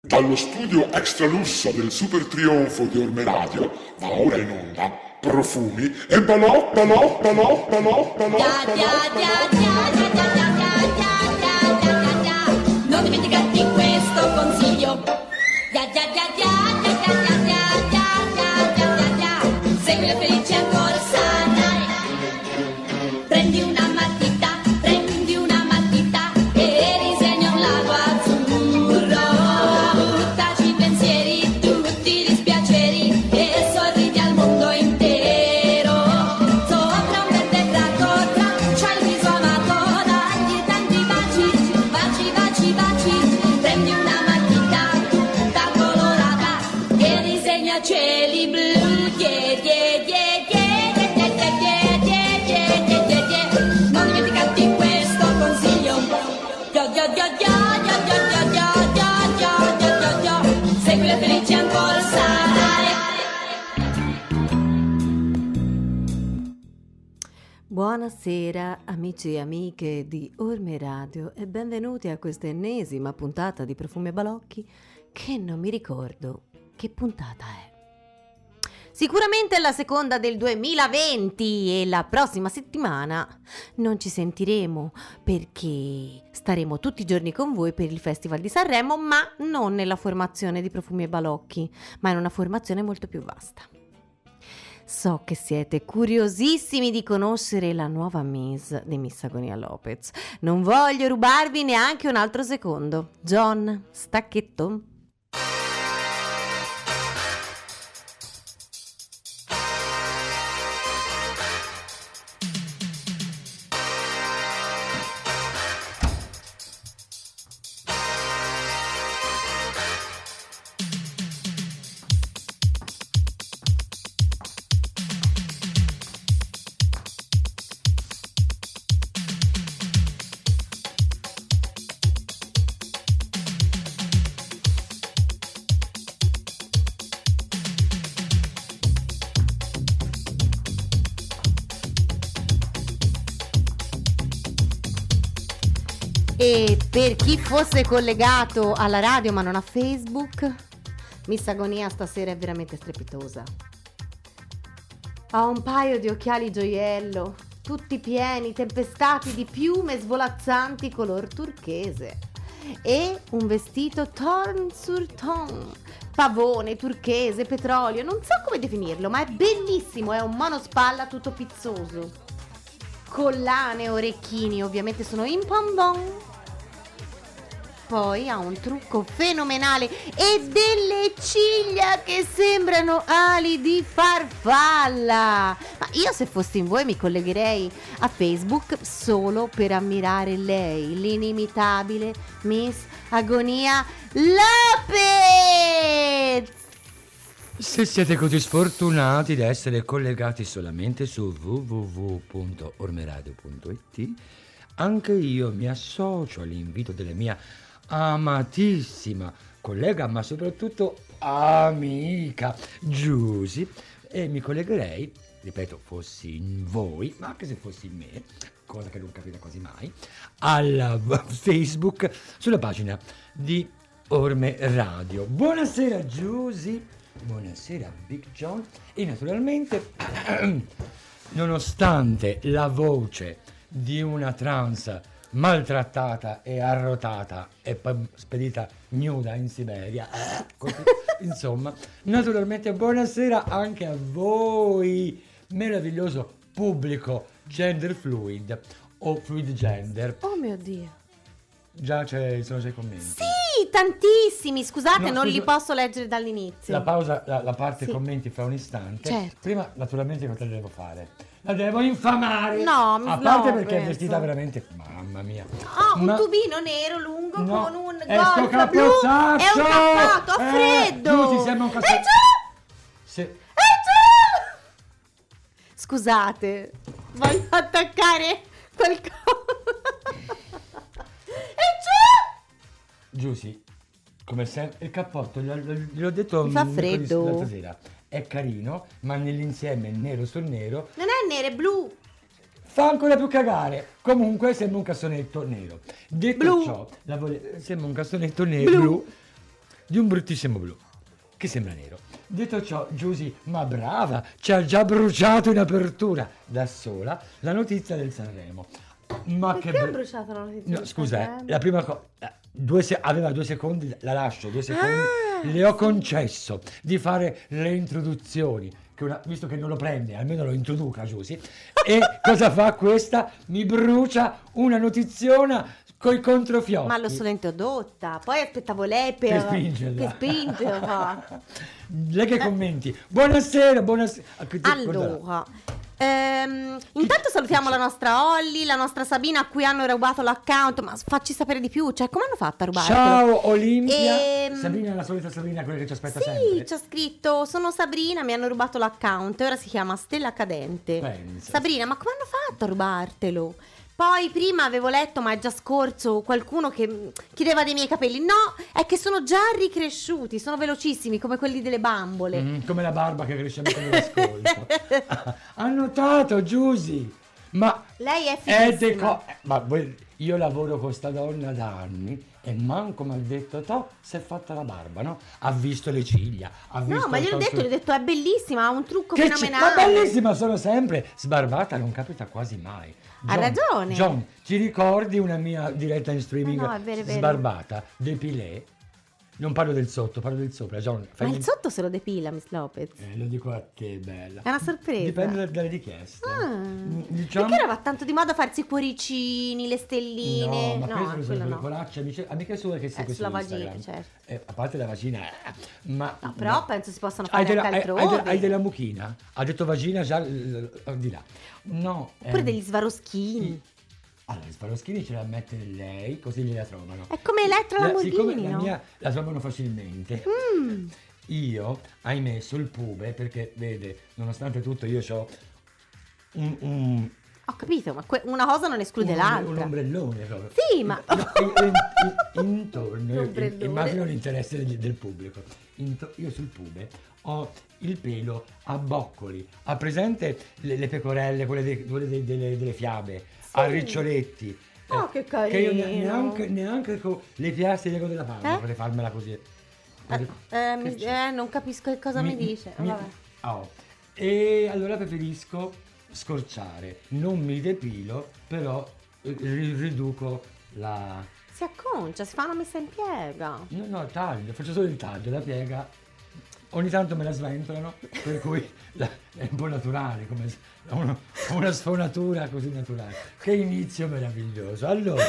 Dallo studio extra extralusso del Super Trionfo di Orme Radio va ora in onda profumi e balò, balò, balò, balò, balò, balò, balò. Non dimenticate questo consiglio. Buonasera amici e amiche di Orme Radio e benvenuti a questa ennesima puntata di Profumi e Balocchi che non mi ricordo che puntata è. Sicuramente è la seconda del 2020 e la prossima settimana non ci sentiremo perché staremo tutti i giorni con voi per il Festival di Sanremo, ma non nella formazione di Profumi e Balocchi, ma in una formazione molto più vasta. So che siete curiosissimi di conoscere la nuova Miss di Miss Agonia Lopez. Non voglio rubarvi neanche un altro secondo. John, stacchetto. Fosse collegato alla radio ma non a Facebook, Miss Agonia stasera è veramente strepitosa. Ha un paio di occhiali gioiello, tutti pieni, tempestati di piume svolazzanti color turchese. E un vestito torn sur ton, pavone, turchese, petrolio, non so come definirlo, ma è bellissimo, è un monospalla tutto pizzoso. Collane orecchini ovviamente sono in pompon. Poi ha un trucco fenomenale e delle ciglia che sembrano ali di farfalla. Ma io se fossi in voi mi collegherei a Facebook solo per ammirare lei, l'inimitabile Miss Agonia Lopez. Se siete così sfortunati da essere collegati solamente su www.ormeradio.it, anche io mi associo all'invito della mia amatissima collega, ma soprattutto amica Giusy, e mi collegherei, ripeto, fossi in voi, ma anche se fossi in me, cosa che non capite quasi mai, alla Facebook sulla pagina di Orme Radio. Buonasera Giusy, buonasera Big John. E naturalmente, nonostante la voce di una trans maltrattata e arrotata e poi spedita nuda in Siberia, eh, insomma, naturalmente buonasera anche a voi, meraviglioso pubblico gender fluid o fluid gender. Oh mio Dio. Già c'è, sono già i commenti. Sì, tantissimi. Scusate, No, non scusa- li posso leggere dall'inizio. La pausa, la, la parte Sì. commenti fra un istante. Certo. Prima, naturalmente, cosa devo fare? La devo infamare. No, mi A parte no, perché è penso. vestita veramente. Mamma mia. Ah, un Ma- tubino nero lungo No, con un è sto golf blu. È un cappotto, ha Eh, freddo. tu ti sembra un E cappotto- giù! Se- E giù! Scusate, voglio attaccare qualcosa. E giù! Giusy, come sempre, il cappotto, gliel'ho detto Mi fa freddo. l'altra sera. È carino, ma nell'insieme nero sul nero Non è nero, è blu. fa ancora più cagare. Comunque sembra un cassonetto nero. Detto Blu. ciò, vole- sembra un cassonetto nero Blu. blu. di un bruttissimo blu che sembra nero. Detto ciò, Giusy, ma brava, ci ha già bruciato in apertura da sola la notizia del Sanremo. Ma che Perché ha be- bruciato la notizia No, scusa, eh, la prima cosa. Aveva due secondi, la lascio, due secondi. Ah, le ho concesso di fare le introduzioni. che una- visto che non lo prende, almeno lo introduca Giusy. E cosa fa questa? Mi brucia una notiziona coi controfiocchi. Ma l'ho solo introdotta, poi aspettavo lei per, Per spingerla. per spingerla. Lei che commenti? Buonasera, buonasera. Ah. Allora, ehm, intanto salutiamo la nostra Olly, la nostra Sabina a cui hanno rubato l'account, ma facci sapere di più, cioè come hanno fatto a rubarlo? Ciao Olimpia. Ehm, Sabina è la solita Sabina, quella che ci aspetta Sì, sempre. c'è scritto, sono Sabrina, mi hanno rubato l'account, ora si chiama Stella Cadente. Pensa. Sabrina, ma come hanno fatto a rubartelo? Poi prima avevo letto, ma è già scorso, qualcuno che mm, chiedeva dei miei capelli. No, è che sono già ricresciuti, sono velocissimi come quelli delle bambole. Mm, come la barba che cresce anche nell'ascolto. ha notato Giusy. Ma Lei è fighissima. ma io lavoro con sta donna da anni e manco mi ha detto to si è fatta la barba, no? Ha visto le ciglia, ha visto No, ma gliel'ho detto, gli ho detto è bellissima, ha un trucco Che fenomenale. ma bellissima, sono sempre sbarbata, non capita quasi mai. Ha ragione. John, ti ricordi una mia diretta in streaming Eh no, è vero, è vero. sbarbata, depilé? Non parlo del sotto, parlo del sopra. John, Ma il sotto se lo depila, Miss Lopez. eh, lo dico a te, bella. È una sorpresa. Dipende da- dalle richieste. Ah, Diciamo... Perché va tanto di moda farsi i cuoricini, le stelline? No, ma questo quello sono le no. colacce, amiche, amiche sue che seguo Eh, sulla su vagina, certo. Eh, a parte la vagina, eh, ma... No, però penso si possano Hai fare della, anche hai- hai altrove. de- hai della mucchina? Ha detto vagina già l- di là. No. Oppure ehm, degli svaroschini. Allora, i Swarovski ce la mette lei, così gliela trovano. È come Elettra La- siccome la mia la trovano facilmente. Mm. Io, ahimè, sul pube, perché vede, nonostante tutto io ho un, un, Ho capito, ma que- una cosa non esclude un, l'altra. un ombrellone proprio. Sì, ma- No, in- in- in- intorno, L'ombrellone. immagino l'interesse del, del pubblico. Into- io sul pube ho il pelo a boccoli. Ha presente le, le pecorelle, quelle, dei- quelle dei- delle, delle fiabe, a riccioletti. eh, Oh, che Che io ne- carino. neanche, neanche con le piastre di della palma Eh? potrei farmela così. Eh, eh, mi- Che eh, non capisco che cosa mi, dice. mi- Vabbè. oh. E allora preferisco scorciare. Non mi depilo, però eh, ri- riduco la... Si acconcia, si fa una messa in piega. No, no, taglio, faccio solo il taglio, la piega. Ogni tanto me la sventolano, per cui la- è un po' naturale, come ho una sfonatura così naturale. Che inizio meraviglioso. Allora,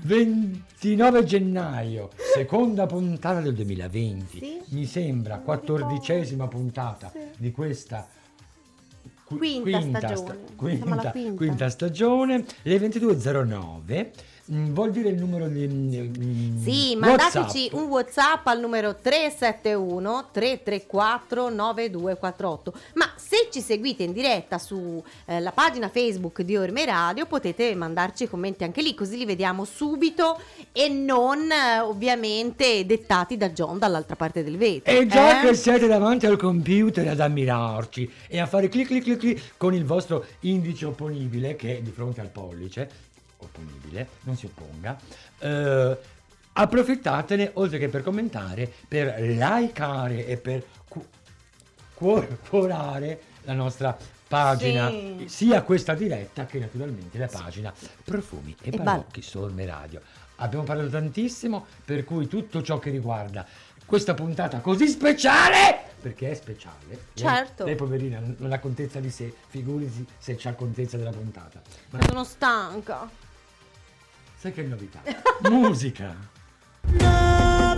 29 gennaio, seconda puntata del 2020. Sì. Mi sembra quattordicesima puntata Sì. di questa qu- Quinta sta- stagione. Quinta, quinta. quinta stagione, le 22.09. mm, Vuol dire il numero di mm, Sì, WhatsApp. mandateci un WhatsApp al numero 371 334 9248. Ma se ci seguite in diretta sulla pagina Facebook di Orme Radio, potete mandarci commenti anche lì, così li vediamo subito e non eh, ovviamente dettati da John dall'altra parte del vetro. E già eh? che siete davanti al computer ad ammirarci e a fare clic clic clic clic con il vostro indice opponibile che è di fronte al pollice, opponibile, non si opponga, eh, approfittatene oltre che per commentare, per likeare e per cu- cuor- cuorare la nostra pagina, Sì. sia questa diretta che naturalmente la pagina Profumi e, E Balocchi su Orme Radio. Abbiamo parlato tantissimo, per cui tutto ciò che riguarda questa puntata così speciale, perché è speciale. lei- Certo. Lei, poverina non ha contezza di sé, figurisi se c'ha contezza della puntata. Ma Sono stanca. Sai che novità? Musica. Una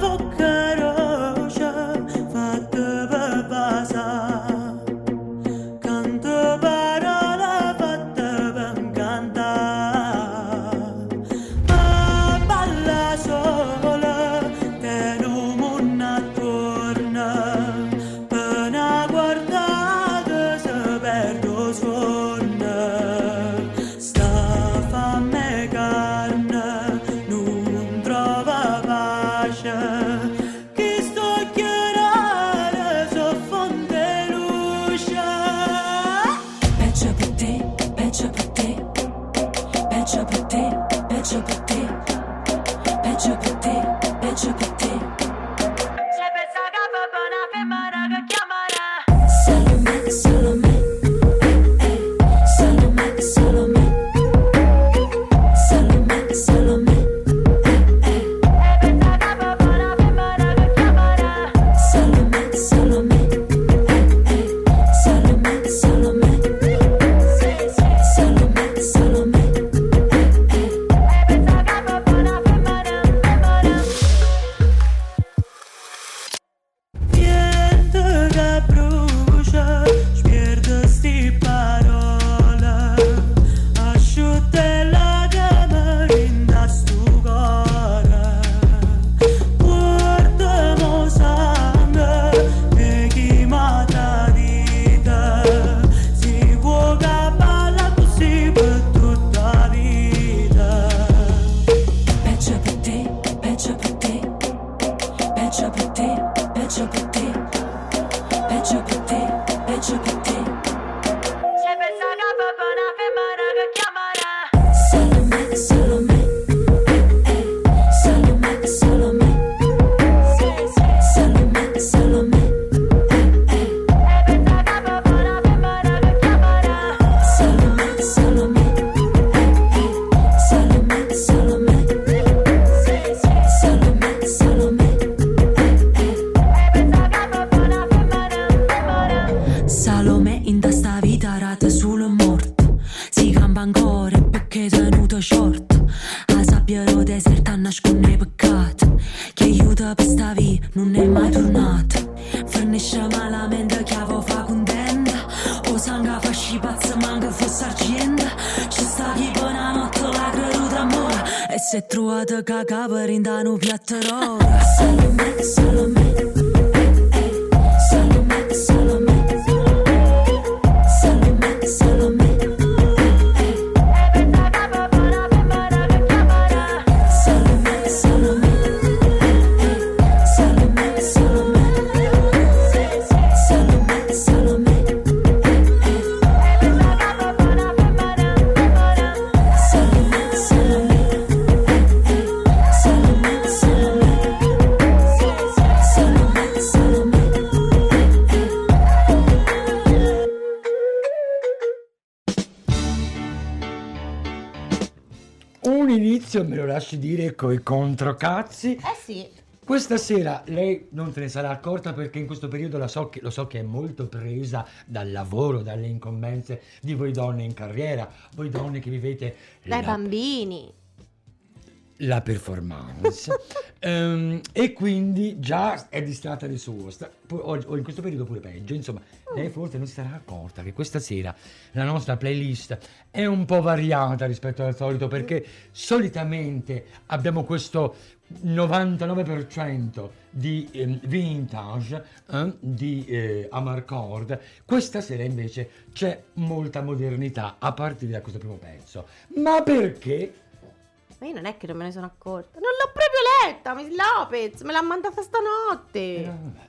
coi controcazzi. Eh sì. Questa sera lei non se ne sarà accorta perché in questo periodo la so che, lo so che è molto presa dal lavoro, dalle incombenze di voi donne in carriera, voi donne che vivete Dai la, bambini. La performance. Ehm, e quindi già è distratta di suo. O, in questo periodo pure peggio. Insomma, lei forse non si sarà accorta che questa sera la nostra playlist è un po' variata rispetto al solito perché solitamente abbiamo questo 99% di ehm, vintage eh, di eh, Amarcord questa sera invece c'è molta modernità a partire da questo primo pezzo ma perché? Ma io non è che non me ne sono accorta. Non l'ho proprio letta, Miss Lopez. Me l'ha mandata stanotte. Eh, vabbè.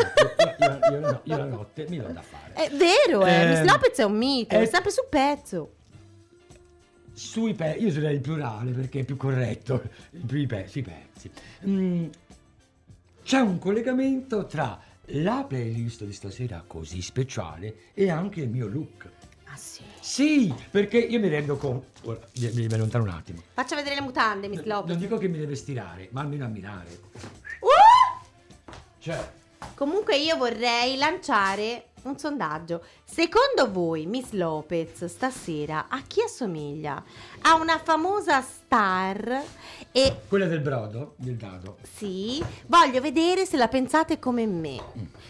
Io, io- io no- io la notte mi do da fare. È vero, eh. Eh, Miss Lopez è un mito. eh, È sempre sul pezzo. Sui pezzi, io userei il plurale perché è più corretto, sui, pe- sui pezzi. Mm, c'è un collegamento tra la playlist di stasera così speciale e anche il mio look. Ah sì. Sì, perché io mi rendo conto. Ora, mi, mi allontano un attimo. Faccia vedere le mutande, Miss Lopez. Non dico che mi deve stirare, ma almeno ammirare. Uh! Cioè, Comunque io vorrei lanciare un sondaggio. Secondo voi Miss Lopez stasera a chi assomiglia? A una famosa star e quella del brodo, del dado. sì, voglio vedere se la pensate come me.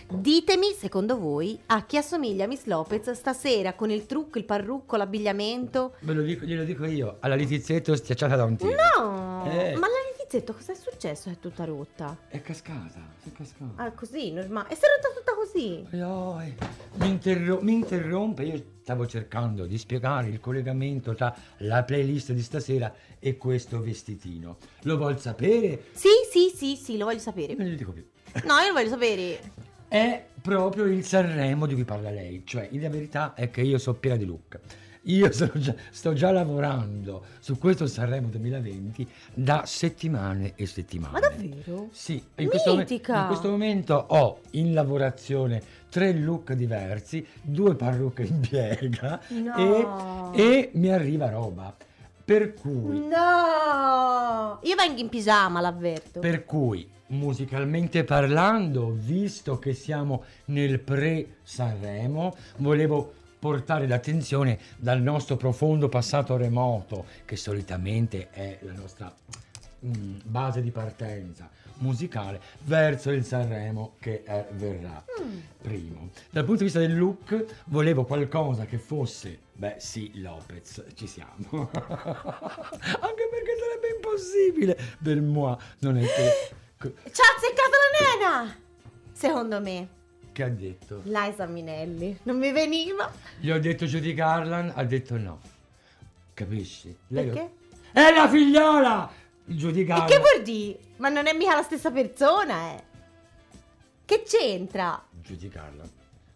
Ditemi, secondo voi, a chi assomiglia Miss Lopez stasera con il trucco, il parrucco, l'abbigliamento? Ve lo dico, glielo dico io, alla Litizzetto schiacciata da un tiro. No! Eh. Ma la Letizzetto cosa è successo? È tutta rotta. È cascata, è cascata. Ah, così, normale. E si è rotta tutta così. Ai, Mi, interro- mi interrompe, io stavo cercando di spiegare il collegamento tra la playlist di stasera e questo vestitino. Lo vuol sapere? Sì, sì, sì, sì, lo voglio sapere. Non gli dico più. No, io lo voglio sapere. È proprio il Sanremo di cui parla lei, cioè la verità è che io sono piena di look. Io già- sto già lavorando su questo Sanremo 2020 da settimane e settimane. Ma davvero? Sì, in questo, in questo momento ho in lavorazione tre look diversi, due parrucche in piega No. e, e mi arriva roba. Per cui, No! Io vengo in pigiama, l'avverto. per cui, musicalmente parlando, visto che siamo nel pre-Sanremo, volevo portare l'attenzione dal nostro profondo passato remoto, che solitamente è la nostra mm, base di partenza musicale, verso il Sanremo che eh, verrà primo. Dal punto di vista del look, volevo qualcosa che fosse, beh sì, Lopez, ci siamo. Anche perché sarebbe impossibile per moi non essere... Ci ha azzeccato la nena! Secondo me, Che ha detto? Liza Minelli. Non mi veniva. Gli ho detto Judy Garland, ha detto no. Capisci? Lei lo- Perché? È la figliola! Judy E Garland. che vuol dire? Ma non è mica la stessa persona, eh. Che c'entra? Judy Garland,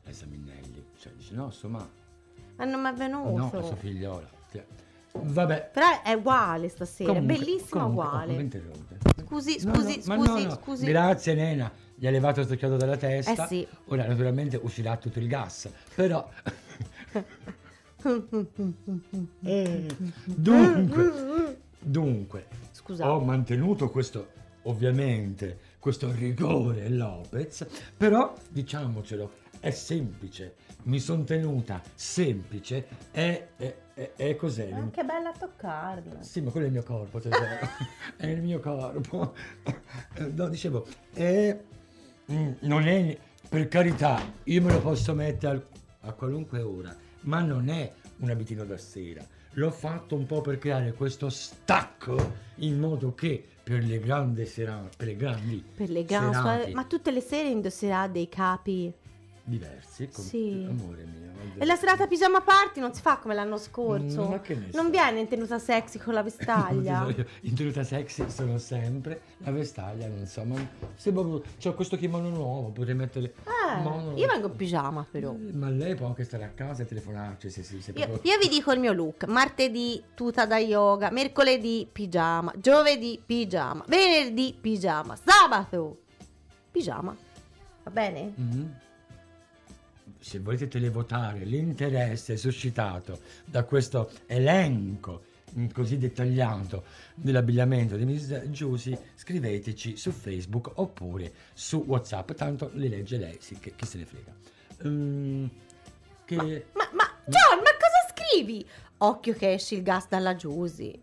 Liza Minnelli. Cioè, dice no, insomma, Ma non mi è no, venuto. è sua figliola. Cioè, Vabbè. Però è uguale stasera, Comunque- è bellissima comunque- uguale. oh. Scusi, No, scusi, no, ma scusi, no, no. scusi. Grazie Nena, gli ha levato sto chiodo dalla testa. Eh sì. Ora naturalmente uscirà tutto il gas, però... Eh, dunque, dunque, Scusate. ho mantenuto questo, ovviamente, questo rigore Lopez, però diciamocelo, è semplice, mi sono tenuta semplice, è, è, è, è cos'è? Anche bella a toccarla. Sì, ma quello è il mio corpo, tesoro. è il mio corpo. No, dicevo, è, non è, per carità, io me lo posso mettere a qualunque ora, ma non è un abitino da sera. L'ho fatto un po' per creare questo stacco in modo che per le grandi serate, per le grandi Per le serate Ma tutte le sere indosserà dei capi. Diversi, con- Sì. amore mio. E la serata pigiama party non si fa come l'anno scorso. Mm, ma che ne non so. viene in tenuta sexy con la vestaglia. In tenuta sexy sono sempre la vestaglia, non so, ma se proprio c'ho questo kimono nuovo, potrei mettere Eh, ma- io vengo in pigiama però. Ma lei può anche stare a casa e telefonarci se si se Io, proprio- io vi dico il mio look: martedì tuta da yoga, mercoledì pigiama, giovedì pigiama, venerdì pigiama, sabato pigiama. Va bene? Mhm. Se volete televotare l'interesse suscitato da questo elenco mm, così dettagliato dell'abbigliamento di Miss Giusy, scriveteci su Facebook oppure su WhatsApp, tanto li legge lei, sì, che, chi se ne frega. Mm, che... Ma, ma, John, ma cosa scrivi? Occhio che esci il gas dalla Giusy.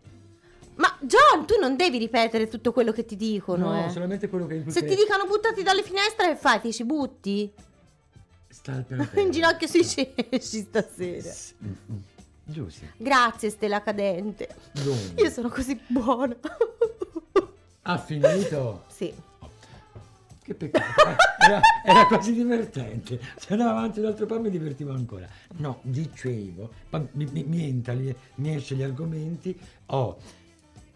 Ma John, tu non devi ripetere tutto quello che ti dicono, no, eh. solamente quello che Se ti dicono buttati dalle finestre, che fai? Ti ci butti? Sta. In ginocchio si esci stasera. S- mm. Giusy, Grazie, Stella Cadente. dove? Io sono così buona. Ha finito? sì. Che peccato, eh. era, era quasi divertente. Se andavo avanti un altro po' mi divertivo ancora. No, dicevo, mi, mi, mi entra, mi esce gli argomenti. Ho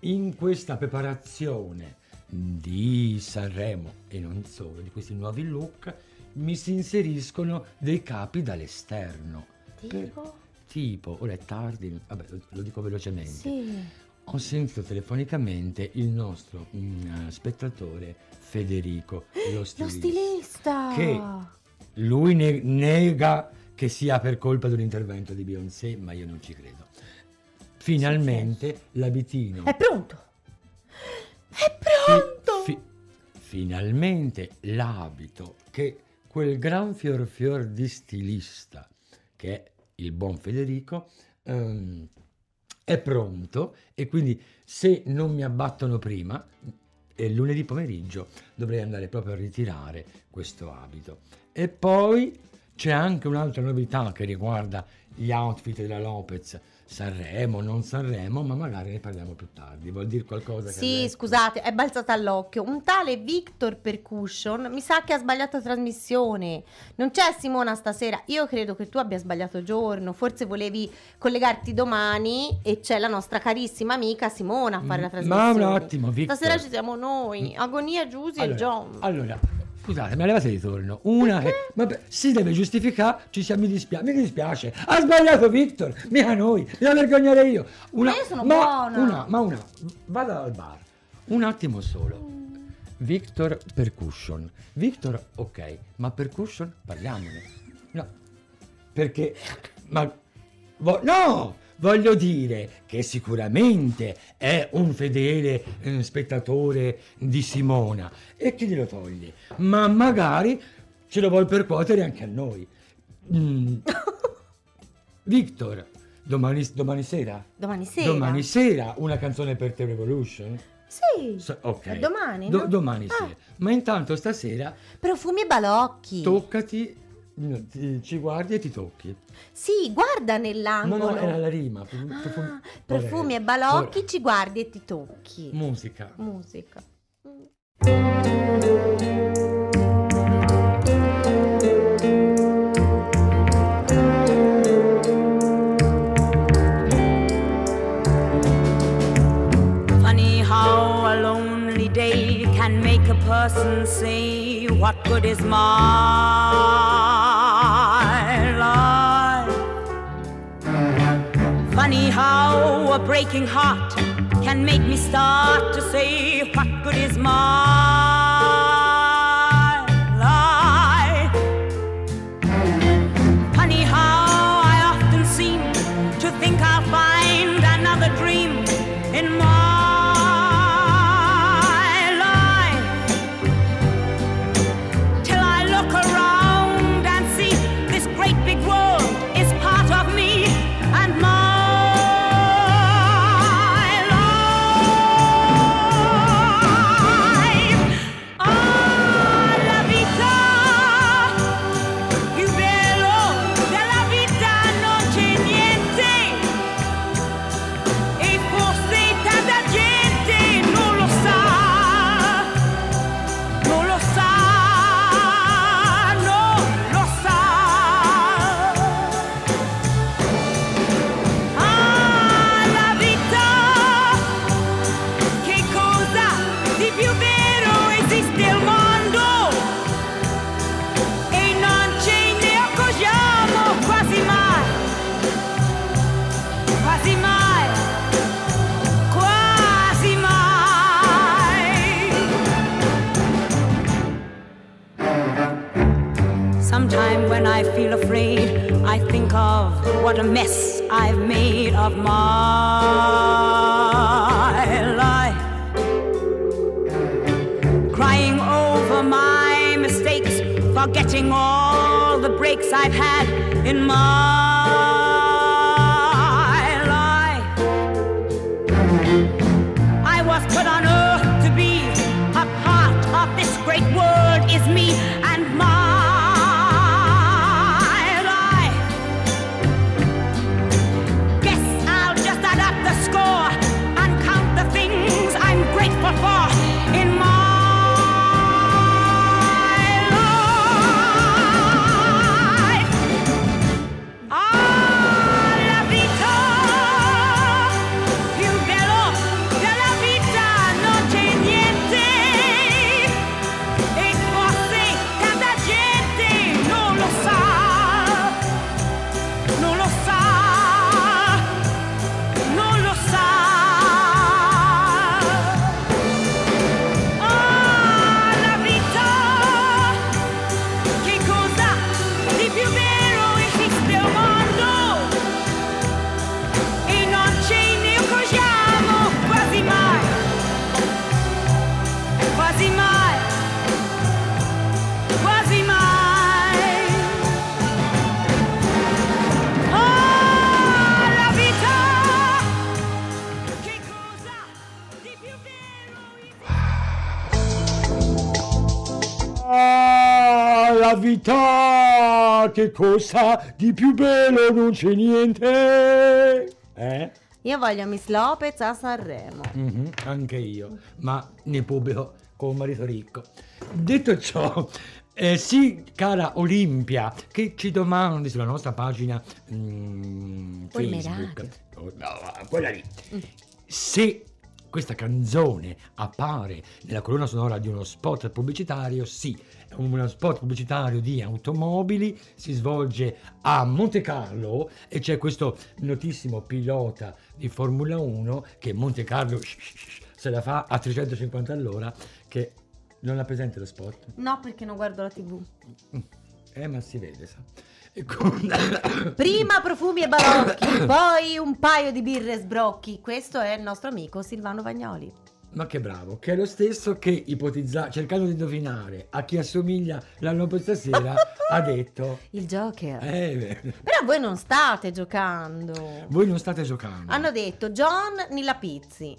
in questa preparazione di Sanremo e non solo, di questi nuovi look, mi si inseriscono dei capi dall'esterno. Per- Tipo? tipo, ora è tardi, vabbè, lo, lo dico velocemente. Sì. Ho sentito telefonicamente il nostro mm, spettatore Federico, lo Lo stilista. stilista. Che lui ne- nega che sia per colpa dell'intervento di Beyoncé, ma io non ci credo. Finalmente l'abitino. È pronto. È fi- pronto. fi- finalmente l'abito che quel gran fior fior di stilista, che è il buon Federico, ehm, è pronto e quindi se non mi abbattono prima, e lunedì pomeriggio dovrei andare proprio a ritirare questo abito. E poi c'è anche un'altra novità che riguarda gli outfit della Lopez, Sanremo, non Sanremo, ma magari ne parliamo più tardi. Vuol dire qualcosa? Sì, scusate, è balzata all'occhio. Un tale Victor Percussion mi sa che ha sbagliato trasmissione. Non c'è Simona stasera. Io credo che tu abbia sbagliato giorno. Forse volevi collegarti domani e c'è la nostra carissima amica Simona a fare la Mm, trasmissione. ma un attimo, Victor. Stasera ci siamo noi, Agonia, Giusy e Allora, John. allora, scusate, me levate di torno. Una che vabbè, si deve giustificare, ci siamo, mi, dispia- mi dispiace. Ha sbagliato Victor, mica noi, mi vergognare io. Una, Ma io sono ma buona. Una, ma una, vada al bar. Un attimo solo. Victor Percussion. Victor, ok, ma Percussion parliamone. No, perché, ma, vo- no, voglio dire che sicuramente è un fedele eh, spettatore di Simona e chi glielo toglie, ma magari ce lo vuol percuotere anche a noi. Mm. Victor, domani, domani sera? Domani sera. Domani sera una canzone per The Revolution? Sì. So- ok. È domani, Do- no? domani Ah. sera. Ma intanto stasera Profumi e balocchi. toccati, ti- ci guardi e ti tocchi. Sì, guarda No, nell'angolo. no, era la rima. Ah, Profumi, profumi e balocchi, ci guardi e ti tocchi. Musica. Musica. Funny how a lonely day can make a person say, What good is my life? Funny how a breaking heart can make me start to say, What good is my che cosa di più bello non c'è niente. Eh? Io voglio Miss Lopez a Sanremo. Mhm, anche io, ma ne pubblico con un marito ricco. Detto ciò, eh, sì, cara Olimpia, che ci domandi sulla nostra pagina mm, Facebook, Oh, no, quella lì, se questa canzone appare nella colonna sonora di uno spot pubblicitario, sì, è uno spot pubblicitario di automobili, si svolge a Monte Carlo e c'è questo notissimo pilota di Formula 1 che Monte Carlo se la fa a 350 all'ora che non ha presente lo spot. No, perché non guardo la TV. Eh, ma si vede, sa. Prima profumi e balocchi, poi un paio di birre sbrocchi. Questo è il nostro amico Silvano Vagnoli. Ma che bravo, che è lo stesso che ipotizza, cercando di indovinare a chi assomiglia l'anno per stasera, ha detto... Il Joker. Eh, Però voi non state giocando. voi non state giocando. Hanno detto John Nilla Pizzi.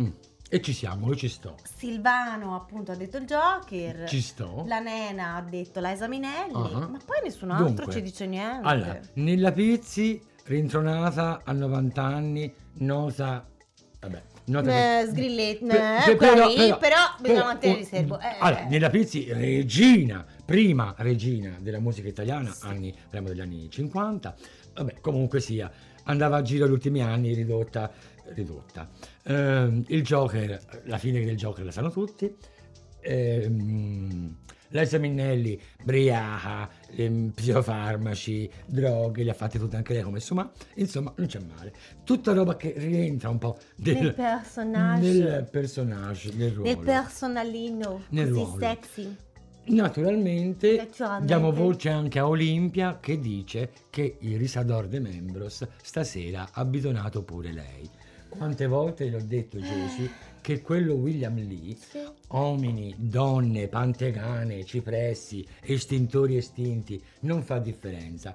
Mm. E ci siamo, io ci sto. Silvano appunto ha detto il Joker. Ci sto. La nena ha detto la Esaminelli. Ah. Ma poi nessun altro Dunque, ci dice niente. Allora, Nella Pizzi, rintronata a 90 anni, nota... Vabbè, nota... Eh, sgrilletti, Per- eh, per- quella lì, però, bisogna però, mantenere un- riservo. Eh, allora, eh. Nella Pizzi, regina, prima regina della musica italiana, anni, parliamo degli anni 50, vabbè, comunque sia, andava a giro gli ultimi anni ridotta, ridotta. Ehm, il Joker, la fine del Joker la sanno tutti, ehm, Liza Minnelli, briaca, ehm, psicofarmaci, droghe, le ha fatte tutte anche lei come insomma, insomma non c'è male. Tutta roba che rientra un po' del, Nel personaggio. nel personaggio, nel ruolo. Nel personalino Nel così ruolo. sexy. Naturalmente Naturalmente. diamo voce anche a Olimpia che dice che il Risador de Membros stasera ha bidonato pure lei. Quante volte gli ho detto Gesù che quello William Lee, Sì. uomini, donne, pantegane, cipressi, estintori estinti, non fa differenza.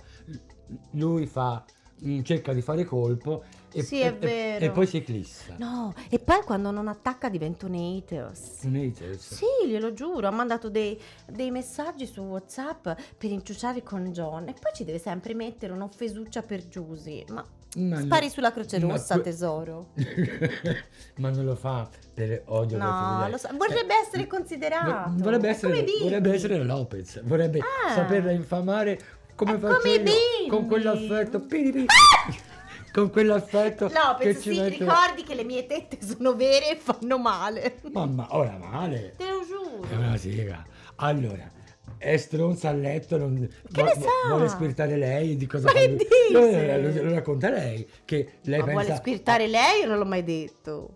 Lui fa, mm, cerca di fare colpo e, Sì, e- e- e poi si eclissa. No, e poi quando non attacca diventa un haters. Un haters. Sì, glielo giuro, ha mandato dei, dei messaggi su WhatsApp per inciuciare con John e poi ci deve sempre mettere un'offesuccia per Giusy. Ma Ma spari sulla Croce Rossa, que- tesoro. ma non lo fa per odio No, lo so, vorrebbe Eh, essere considerato. vo- Vorrebbe essere, vorrebbe essere Lopez, vorrebbe Ah. saperla infamare come È faccio come io, con quell'affetto, piri, con quell'affetto No, penso sì, mette... ricordi che le mie tette sono vere e fanno male. Mamma, ora male, Te lo giuro. è una siga. Allora, è stronza a letto, non... Che ne sa? vuole squirtare lei di cosa Ma fa che lui? no, lo, lo racconta lei, che lei Ma pensa... vuole squirtare lei? Non l'ho mai detto.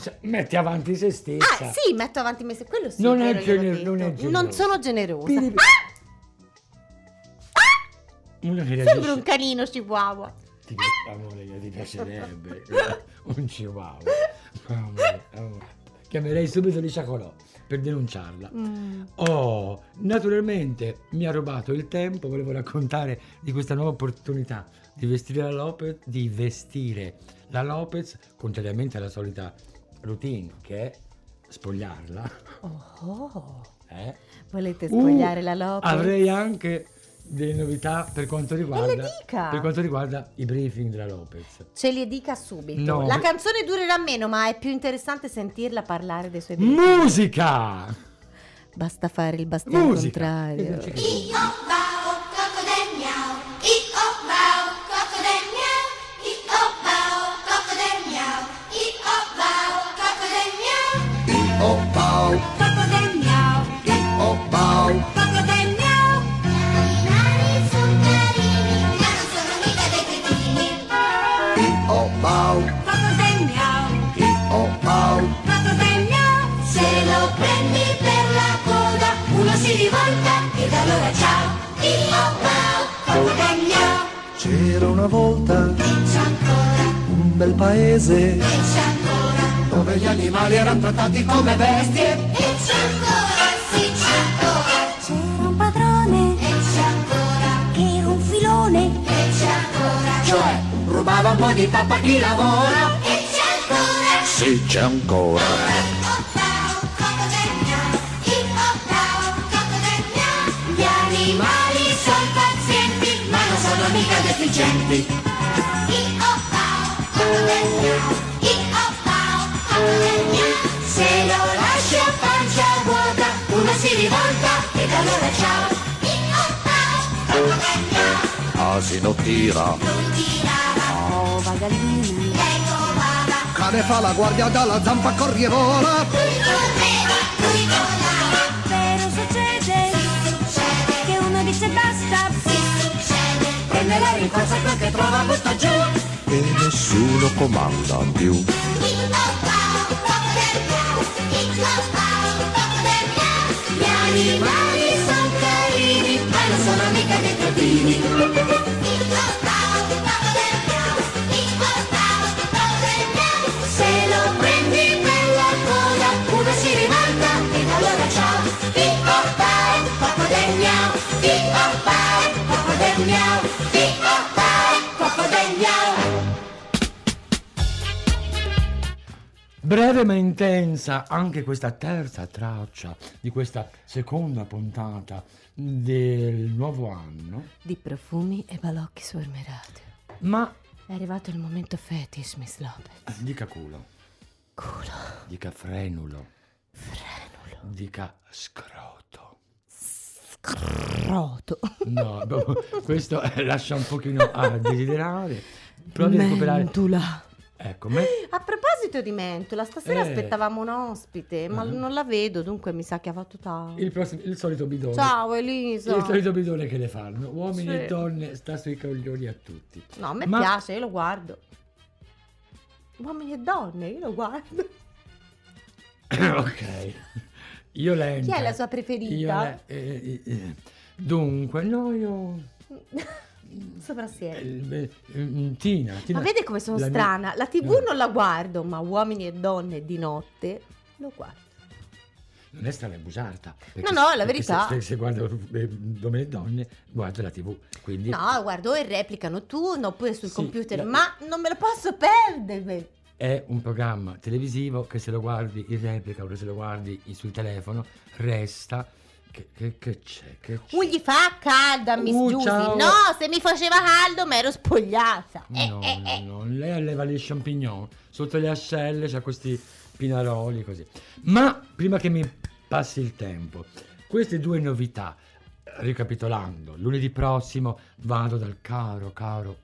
Cioè, Metti avanti se stessa. Ah, sì, metto avanti me se quello sì. Non è gener- non è Non generosa. sono generosa. Piri- Ah! Che Sembra un canino chihuahua. Ti amore, ti piacerebbe un chihuahua. Amore, amore. Chiamerei subito di Ciacolò per denunciarla. Mm. Oh, naturalmente mi ha rubato il tempo, volevo raccontare di questa nuova opportunità di vestire la Lopez, di vestire la Lopez, contrariamente alla solita routine che è spogliarla. Oh, eh. volete Uh, spogliare la Lopez? Avrei anche delle novità per quanto riguarda, per quanto riguarda i briefing della Lopez. Ce li dica subito. No, la canzone durerà meno, ma è più interessante sentirla parlare dei suoi briefing. Musica! Basta fare il bastian Musica! contrario. Che una volta un bel paese dove gli animali erano trattati come bestie. E c'è ancora, sì c'è ancora. C'era un padrone. E c'è ancora. Che era un filone. E c'è ancora. Cioè, rubava un po' di pappa chi lavora. E c'è ancora. Sì, c'è ancora. Animali mica deficienti. Se lo lasci a pancia vuota, uno si rivolta ed allora ciao. Asino tira, Lui tirava, Ova gallina. lei volava. cane fa la guardia dalla zampa corri e vola. Lui correva, lui volava. Rincorsa quel che trova butta giù. E nessuno comanda più. Gli animali sono carini, ma non sono mica dei cretini. Breve ma intensa anche questa terza traccia di questa seconda puntata del nuovo anno, Di profumi e balocchi su Ermeradio. ma È arrivato il momento fetish, Miss Lopez. dica culo, Culo, dica frenulo, frenulo, dica scroto. scroto. No, questo eh, lascia un pochino a desiderare. Provi a recuperare. Mentula. Ecco, me- A proposito di Mentula, stasera Eh. aspettavamo un ospite, ma Ah. non la vedo, dunque mi sa che ha fatto tardi. il, prossimo, il solito bidone. Ciao Elisa. Il solito bidone che le fanno. Uomini Sì. e donne, sta sui coglioni a tutti. No, a me Ma- piace, io lo guardo. Uomini e donne, io lo guardo. ok. Io lenta. Chi è la sua preferita? Io le- eh, eh, eh. Dunque, no, io... Soprassieme. eh, eh, Tina, Tina. Ma vede come sono la mia- strana? La TV No. non la guardo, ma uomini e donne di notte lo guardo. Non è strana, è busarta. No, no, la verità. Se, se, guardo eh, uomini e donne, guardo la TV. Quindi No, guardo e replicano turno oppure sul Sì, computer, la- ma non me lo posso perdere. è un programma televisivo che se lo guardi in replica o se lo guardi sul telefono, resta... Che, che, che c'è? Che c'è? Non gli fa caldo a Miss Uh, Giusy. No, se mi faceva caldo mi ero spogliata. Eh, No, eh, no, eh. no, lei alleva gli champignon, sotto le ascelle c'ha questi pinaroli così. Ma prima che mi passi il tempo, queste due novità, ricapitolando, lunedì prossimo vado dal caro, caro,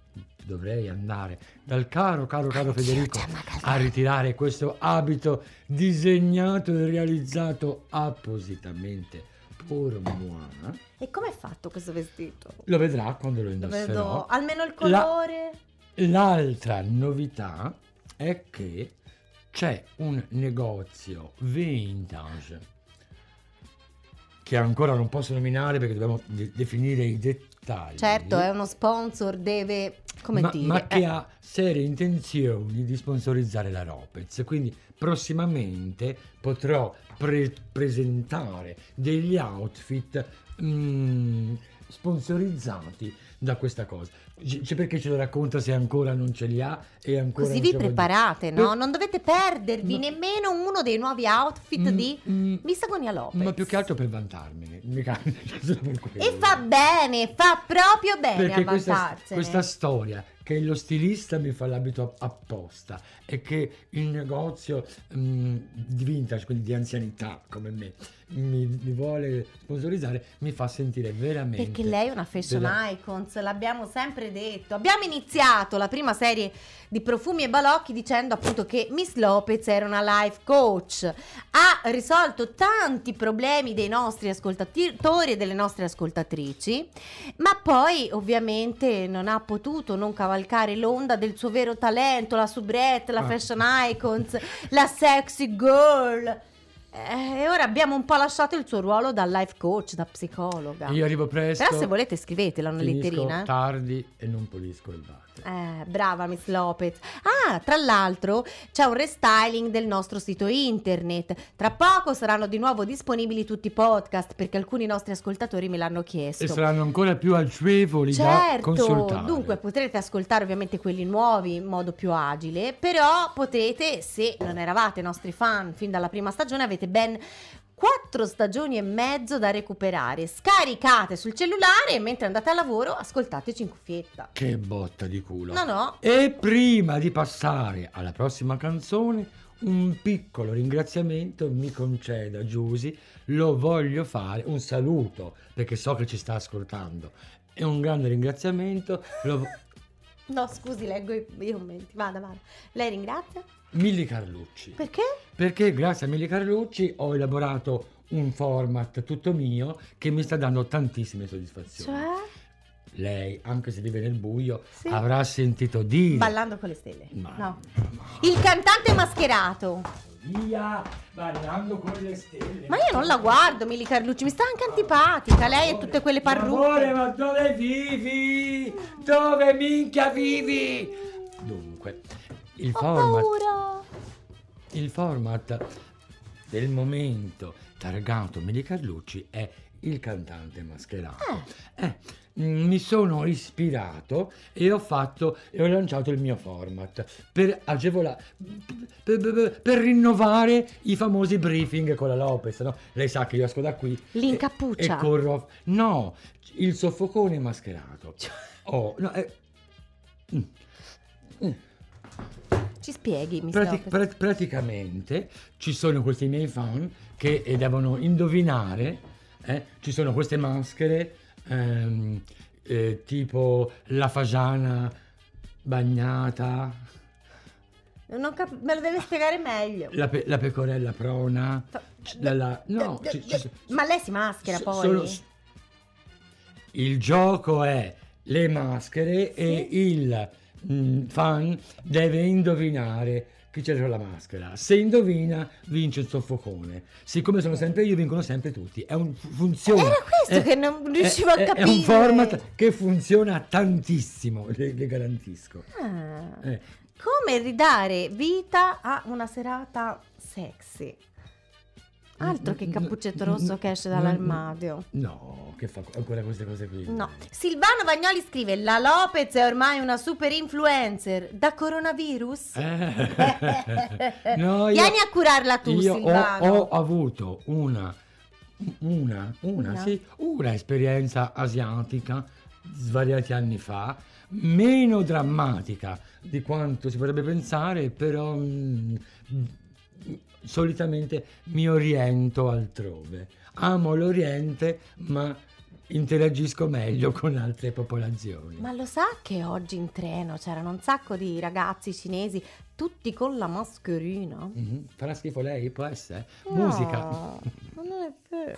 dovrei andare, dal caro, caro, caro Federico a ritirare questo abito disegnato e realizzato appositamente per moi. E com'è fatto questo vestito? Lo vedrà quando lo Lo indosserò. vedo almeno il La- colore. L'altra novità è che c'è un negozio vintage che ancora non posso nominare perché dobbiamo de- definire i dettagli. Certo, è uno sponsor, deve, come ma, dire... ma che eh, ha serie intenzioni di sponsorizzare la Lopez. Quindi prossimamente potrò pre- presentare degli outfit mm, sponsorizzati da questa cosa. C'è perché ce lo racconta se ancora non ce li ha e ancora Così vi preparate, no? Per- Non dovete perdervi No. nemmeno uno dei nuovi outfit Mm, di mm, Miss Agonia Lopez. Ma più che altro per vantarmene. E fa bene, fa proprio bene Perché a questa, vantarsene. questa storia che lo stilista mi fa l'abito apposta e che il negozio mm, di vintage, quindi di anzianità come me, mi, mi vuole sponsorizzare, mi fa sentire veramente. Perché lei è una fashion vera- icons, l'abbiamo sempre detto. Abbiamo iniziato la prima serie di profumi e balocchi dicendo appunto che Miss Lopez era una life coach. Ha risolto tanti problemi dei nostri ascoltatori e delle nostre ascoltatrici, ma poi ovviamente non ha potuto non cavalcare l'onda del suo vero talento, la soubrette, la Ah. fashion icons, la sexy girl. Eh, E ora abbiamo un po' lasciato il suo ruolo da life coach, da psicologa. Io arrivo presto. Però se volete scrivetela una letterina. tardi e non pulisco il water. Eh, brava Miss Lopez. Ah, tra l'altro c'è un restyling del nostro sito internet. Tra poco saranno di nuovo disponibili tutti i podcast perché alcuni nostri ascoltatori me l'hanno chiesto. E saranno ancora più agevoli da Certo, consultare. dunque potrete ascoltare ovviamente quelli nuovi in modo più agile, però potrete, se non eravate nostri fan fin dalla prima stagione, avete ben quattro stagioni e mezzo da recuperare. Scaricate sul cellulare e mentre andate a lavoro ascoltateci in cuffietta. Che botta di culo. No, no. E prima di passare alla prossima canzone, un piccolo ringraziamento mi conceda Giusy, lo voglio fare, un saluto, perché so che ci sta ascoltando. E un grande ringraziamento, lo... No, scusi, leggo i, i commenti. Vada, vada. Lei ringrazia? Milli Carlucci. Perché? Perché grazie a Milli Carlucci ho elaborato un format tutto mio che mi sta dando tantissime soddisfazioni. Cioè? Lei, anche se vive nel buio, Sì. avrà sentito dire... Ballando con le stelle. Ma- No. ma- Il cantante mascherato. Via, ballando con le stelle. Ma io non la guardo, Mili Carlucci, mi sta anche antipatica. Lei e tutte quelle Amore, parrucche. ma dove vivi? Dove minchia vivi? Dunque, il Ho format, paura. il format del momento targato Mili Carlucci è il cantante mascherato. Eh, mm, mi sono ispirato e ho fatto e ho lanciato il mio format per agevolare per, per- per rinnovare i famosi briefing con la Lopez, no? Lei sa che io esco da qui L'incappuccia. e, e corro no, il soffocone mascherato. Cioè. Oh, no, eh, mm. Mm. Ci spieghi, mi Prati- sto... pra- praticamente ci sono questi miei fan che eh, devono indovinare, eh, ci sono queste maschere ehm, eh, tipo la fagiana bagnata, Non cap- me lo deve spiegare meglio. la, pe- la pecorella prona, Fa- la- la- no, D- d- ci- Ma lei si maschera so- poi? sono- il gioco è le maschere e il fan deve indovinare chi c'è dentro la maschera. Se indovina, vince il soffocone. Siccome sono sempre io, vincono sempre tutti. È un, funziona. Era questo È- che non riuscivo a è- è- capire. È un format che funziona tantissimo, le, le garantisco. Ah, Eh, Come ridare vita a una serata sexy? Altro che cappuccetto rosso che esce dall'armadio. No, che fa ancora queste cose qui. No. Silvano Vagnoli scrive: La Lopez è ormai una super influencer da coronavirus. Eh. No, io- Vieni a curarla tu, Io ho, Silvano. ho avuto una, una, una, Una? sì, una esperienza asiatica svariati anni fa, meno drammatica di quanto si potrebbe pensare, però mm, solitamente mi oriento altrove. Amo l'Oriente, ma interagisco meglio con altre popolazioni. Ma lo sa che oggi in treno c'erano un sacco di ragazzi cinesi, tutti con la mascherina? Mhm. Farà schifo lei? Può essere? No, Musica. ma non è vero.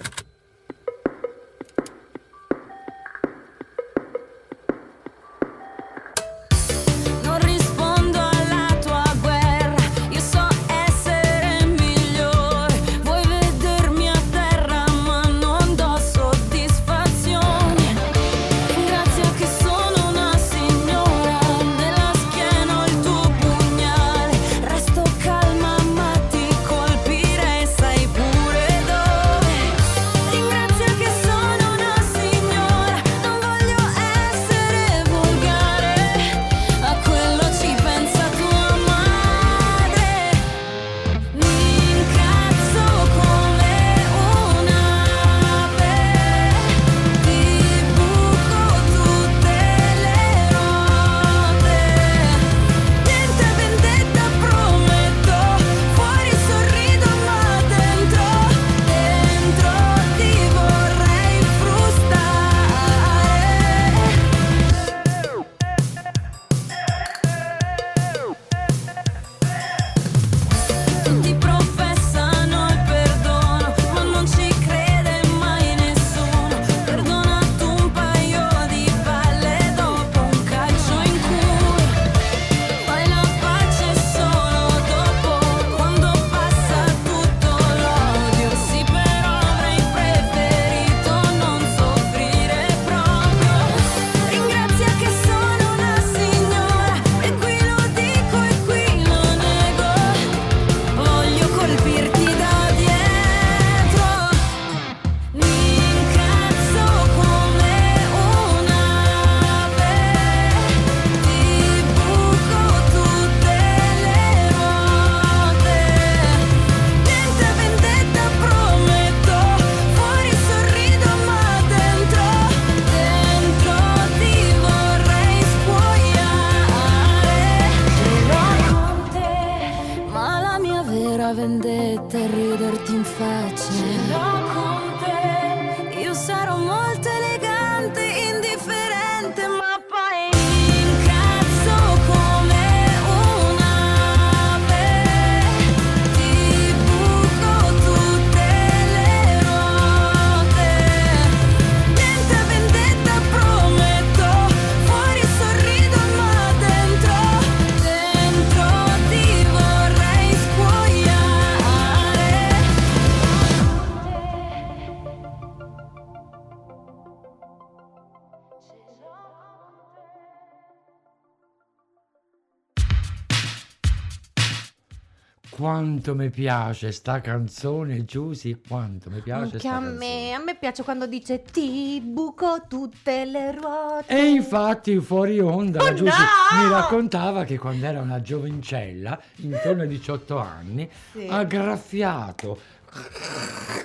Quanto mi piace sta canzone, Giusy, quanto mi piace Anche a canzone. me, a me piace quando dice ti buco tutte le ruote. E infatti fuori onda Oh, Giusy no! mi raccontava che quando era una giovincella, intorno ai 18 anni, Sì. ha graffiato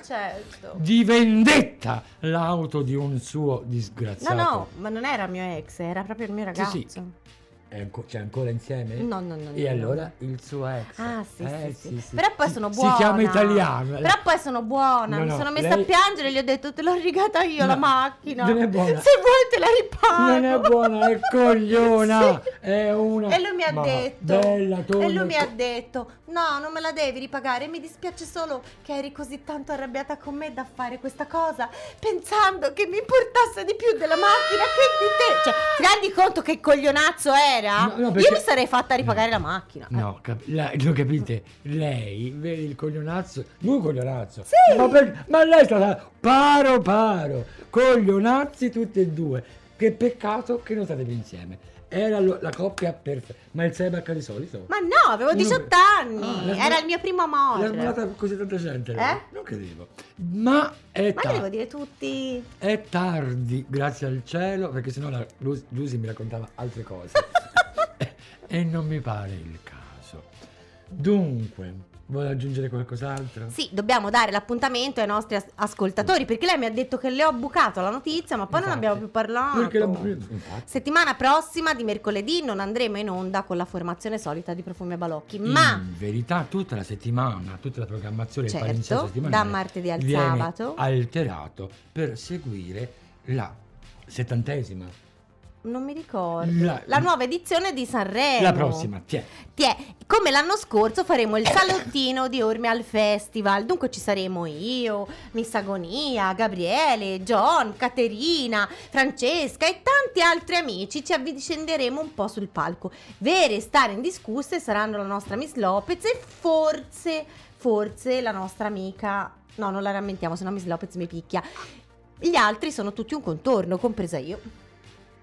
Certo. di vendetta l'auto di un suo No, disgraziato. no, ma non era mio ex, era proprio il mio Sì, ragazzo. sì. È anco- c'è ancora insieme? No, no, no, E no, allora no. il suo ex. Ah, sì, Eh, sì, sì, Però poi sono buona. Si chiama italiano. Però poi sono buona. No, Mi no, sono messa lei- a piangere e gli ho detto te l'ho rigata io la macchina. non è buona. Se vuoi te la ripago. Non è buona, è cogliona. Sì. È una. E lui mi ha Ma detto. Bella, tonda, e lui mi ha detto: No, non me la devi ripagare. Mi dispiace solo che eri così tanto arrabbiata con me da fare questa cosa, pensando che mi importasse di più della macchina che di te. Cioè, ti rendi conto che coglionazzo era? No, no, perché- Io mi sarei fatta ripagare la macchina. No, cap- la- lo capite? Lei, vedi il coglionazzo, lui coglionazzo. Sì. Ma, per- ma lei è stata paro paro, coglionazzi tutti e due. Che peccato che non state più insieme. Era la coppia perfetta. Ma il Sebacca di solito? Ma no, avevo Uno- 18 anni. Ah, l'ha era il mio primo L'ha amore. sbagliata così tanta gente. Eh? Non credevo. Ma è Ma ta- che devo dire tutti? È tardi, grazie al cielo, perché sennò la Lu- Lucy mi raccontava altre cose. e non mi pare il caso. Dunque, vuole aggiungere qualcos'altro? Sì, dobbiamo dare l'appuntamento ai nostri as- ascoltatori perché lei mi ha detto che le ho bucato la notizia, ma poi non Infatti. abbiamo più parlato. Perché infatti. Settimana prossima di mercoledì non andremo in onda con la formazione solita di Profumi e Balocchi, ma In verità tutta la settimana, tutta la programmazione Certo, da martedì al sabato. alterato per seguire la settantesima, non mi ricordo. La- La, nuova edizione di Sanremo. la prossima, tiè. Tiè, come l'anno scorso faremo il salottino di Orme al Festival. Dunque ci saremo io, Miss Agonia, Gabriele, John, Caterina, Francesca e tanti altri amici. Ci avvicenderemo un po' sul palco. Vere e stare indiscusse saranno la nostra Miss Lopez e forse, forse la nostra amica. No, non la rammentiamo, se no Miss Lopez mi picchia. Gli altri sono tutti un contorno, compresa io.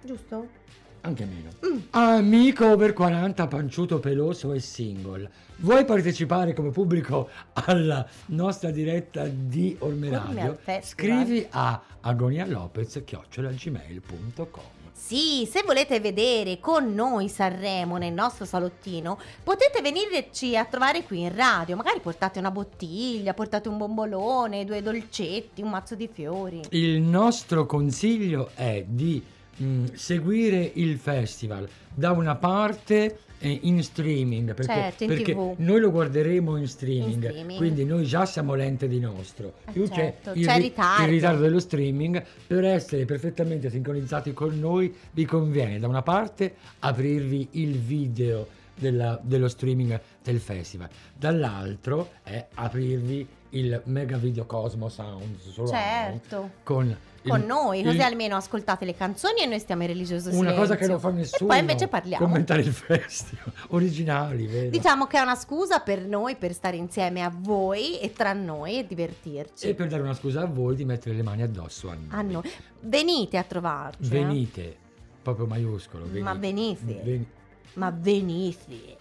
Giusto? Anche meno. Mm. Amico over 40, panciuto, peloso e single. Vuoi partecipare come pubblico alla nostra diretta di Orme Orme Radio? al Festival. Scrivi a agonialopez.gmail.com Sì, se volete vedere con noi Sanremo nel nostro salottino, potete venirci a trovare qui in radio. Magari portate una bottiglia, portate un bombolone, due dolcetti, un mazzo di fiori. Il nostro consiglio è di mm, seguire il festival da una parte eh, in streaming perché, Certo, in perché noi lo guarderemo in streaming, In streaming. quindi noi già siamo lente di nostro Eh, più certo, c'è, il, c'è ri- ritardo. il ritardo dello streaming per essere perfettamente sincronizzati con noi vi conviene da una parte aprirvi il video della- dello streaming del festival dall'altro è aprirvi il mega video Cosmo Sound surround Certo. con Con il- noi, così il- almeno ascoltate le canzoni e noi stiamo in religioso una cosa che silenzio. non fa nessuno E poi invece parliamo. commentare il festival originali vero? Diciamo che è una scusa per noi per stare insieme a voi e tra noi e divertirci. e per dare una scusa a voi di mettere le mani addosso a noi, A noi. Venite a trovarci. eh. venite proprio maiuscolo venite. Ma venite. Ven- Ma venite.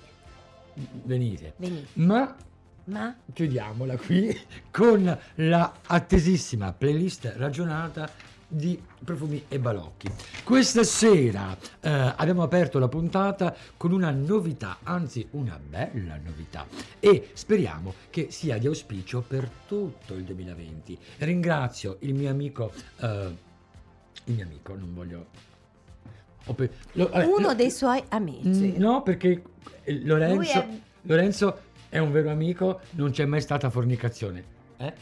venite Venite. ma Ma chiudiamola qui con la attesissima playlist ragionata di profumi e balocchi. Questa sera eh, abbiamo aperto la puntata con una novità, anzi una bella novità e speriamo che sia di auspicio per tutto il 2020. Ringrazio il mio amico, eh, il mio amico, non voglio... ho pe- lo- vabbè, uno lo- dei suoi amici. No, perché eh, Lorenzo, è- Lorenzo è un vero amico, non c'è mai stata fornicazione. eh?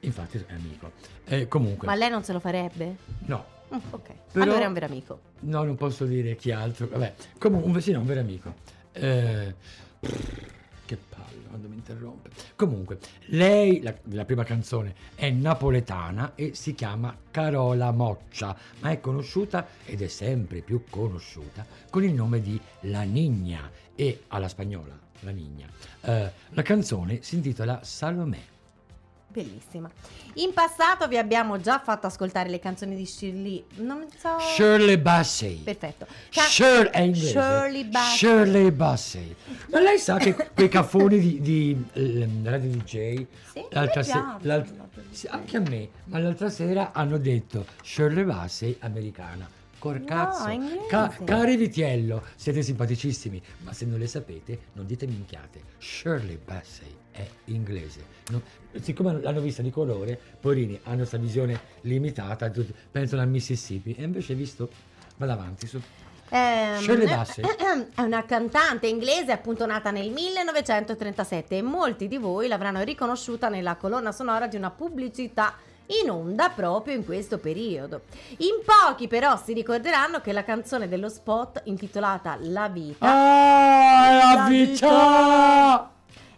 Infatti è amico. Eh, comunque, Ma lei non se lo farebbe? no, Mm, ok, Però- allora è un vero amico. no, non posso dire chi altro. Vabbè, comunque, sì, no, un vero amico. Eh, che palle quando mi interrompe. Comunque, lei, la, la prima canzone, è napoletana e si chiama Carola Moccia, ma è conosciuta ed è sempre più conosciuta con il nome di La Nigna e alla spagnola, La Nigna. Eh, la canzone si intitola Salomè. Bellissima. In passato vi abbiamo già fatto ascoltare le canzoni di Shirley. Non so. Shirley Bassey. Perfetto. Ca- Shirley è inglese. Shirley Bassey. Shirley Bassey. Ma lei sa che quei cafoni di, di ehm, Radio DJ Sì, l'altra mi se- piace l'alt- sì, anche a me, ma l'altra sera hanno detto Shirley Bassey americana. Cor No, inglese. cari Vitiello, siete simpaticissimi, ma se non le sapete, non dite minchiate. Shirley Bassey è inglese. No- siccome l'hanno vista di colore, poverini, hanno questa visione limitata, pensano al Mississippi, e invece visto, vado avanti su. Ehm, Shirley Bassey. È una cantante inglese appunto nata nel 1937 e molti di voi l'avranno riconosciuta nella colonna sonora di una pubblicità in onda proprio in questo periodo. In pochi però si ricorderanno che la canzone dello spot intitolata La vita Ah, la La vita!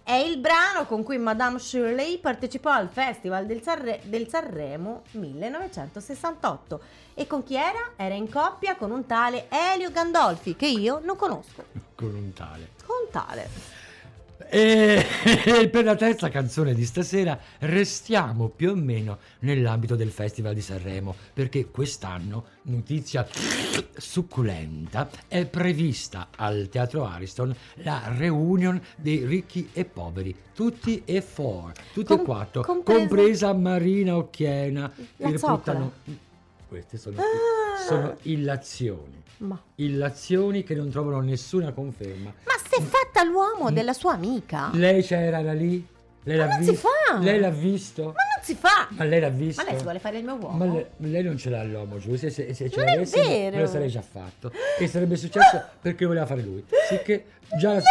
è il brano con cui Madame Shirley partecipò al Festival del, Sanre- del Sanremo 1968. E con chi era? Era in coppia con un tale Elio Gandolfi, che io non conosco. Con un tale. Con tale. E per la terza canzone di stasera restiamo più o meno nell'ambito del Festival di Sanremo, perché quest'anno, notizia succulenta, è prevista al Teatro Ariston la reunion dei ricchi e poveri, tutti e four, tutti e Com- quattro, compresa- compresa Marina Occhiena, La puttano- Queste sono, Ah. sono illazioni, Ma, illazioni che non trovano nessuna conferma. ma si è fatta l'uomo della sua amica? Ma Lei c'era lì? Lei l'ha non si visto? fa! Lei l'ha visto? non si fa! Ma lei l'ha visto? Ma lei si vuole fare il mio uomo? Ma le- lei non ce l'ha l'uomo, giù. Se, se, se ce Non è l'avesse, vero! me lo sarei già fatto. E sarebbe successo perché voleva fare lui. Sicché già. No!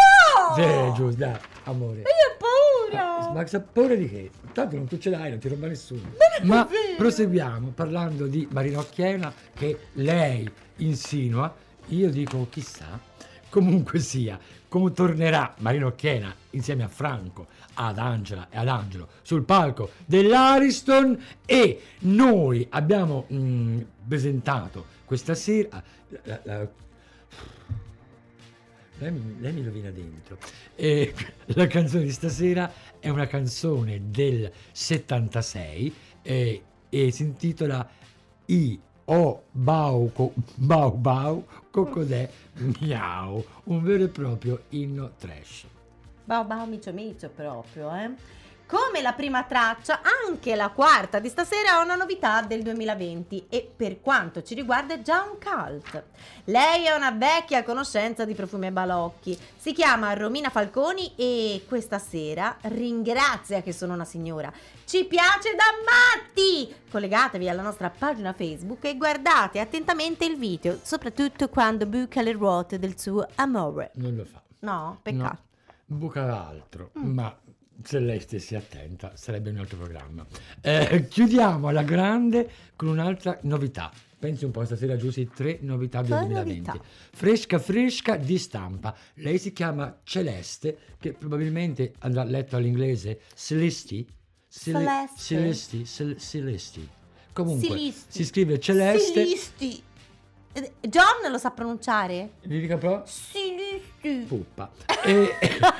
Sì, giù, dai, amore. Io ho paura! Ma sa paura di che? Tanto non tu ce l'hai, non ti ruba nessuno. Ma vero! proseguiamo parlando di Marina Occhiena che lei insinua. Io dico chissà. Comunque sia, come tornerà Marina Occhiena insieme a Franco, ad Angela e ad Angelo sul palco dell'Ariston e noi abbiamo mm, presentato questa sera la- la- lei mi, lei mi rovina dentro. E la canzone di stasera è una canzone del 76 eh, e si intitola I O Bau Bau Bau Cocodè Miau, un vero e proprio inno trash. Bao bao micio micio proprio, eh. Come la prima traccia, anche la quarta di stasera ha una novità del 2020 e per quanto ci riguarda è già un cult. Lei è una vecchia conoscenza di Profumi e Balocchi, si chiama Romina Falconi e questa sera ringrazia che sono una signora. Ci piace da matti! Collegatevi alla nostra pagina Facebook e guardate attentamente il video, soprattutto quando buca le ruote del suo amore. Non lo fa. No, peccato. No, buca altro, ma se lei stesse attenta sarebbe un altro programma. Eh, chiudiamo alla grande con un'altra novità. Pensi un po' stasera Giussi, tre novità del Tre 2020. novità. Fresca fresca di stampa. Lei si chiama Celeste, che probabilmente andrà letto all'inglese Celesti. Cele-. Celesti, Cel- Celesti. Comunque Silisti. si scrive Celeste. Silisti. John lo sa pronunciare? Mi dica però? Silisti. puppa. E,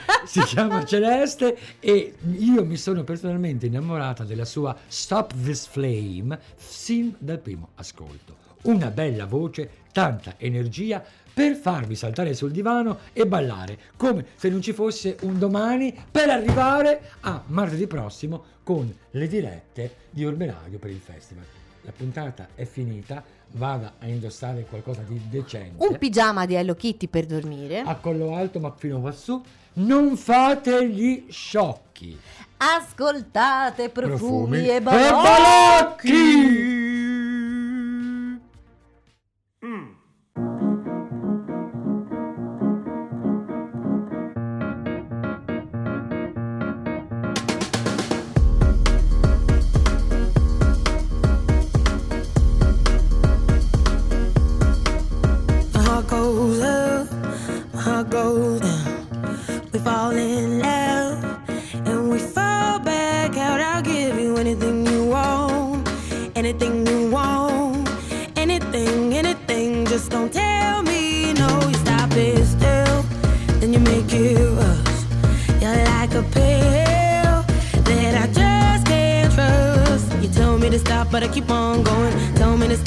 si chiama Celeste e io mi sono personalmente innamorata della sua Stop This Flame sin dal primo ascolto. Una bella voce, tanta energia per farvi saltare sul divano e ballare, come se non ci fosse un domani per arrivare a martedì prossimo con le dirette di Orme Radio per il festival. La puntata è finita, vada a indossare qualcosa di decente Un pigiama di Hello Kitty per dormire. a collo alto ma fino quassù non fate gli sciocchi Ascoltate profumi, e balocchi! balocchi.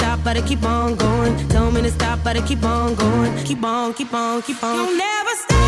Stop, but I keep on going. Tell me to stop, but I keep on going. Keep on, keep on, keep on. You'll never stop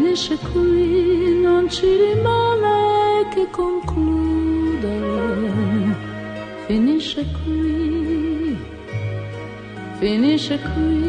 finisce qui, non ci rimane che concludere. Finisce qui, finisce qui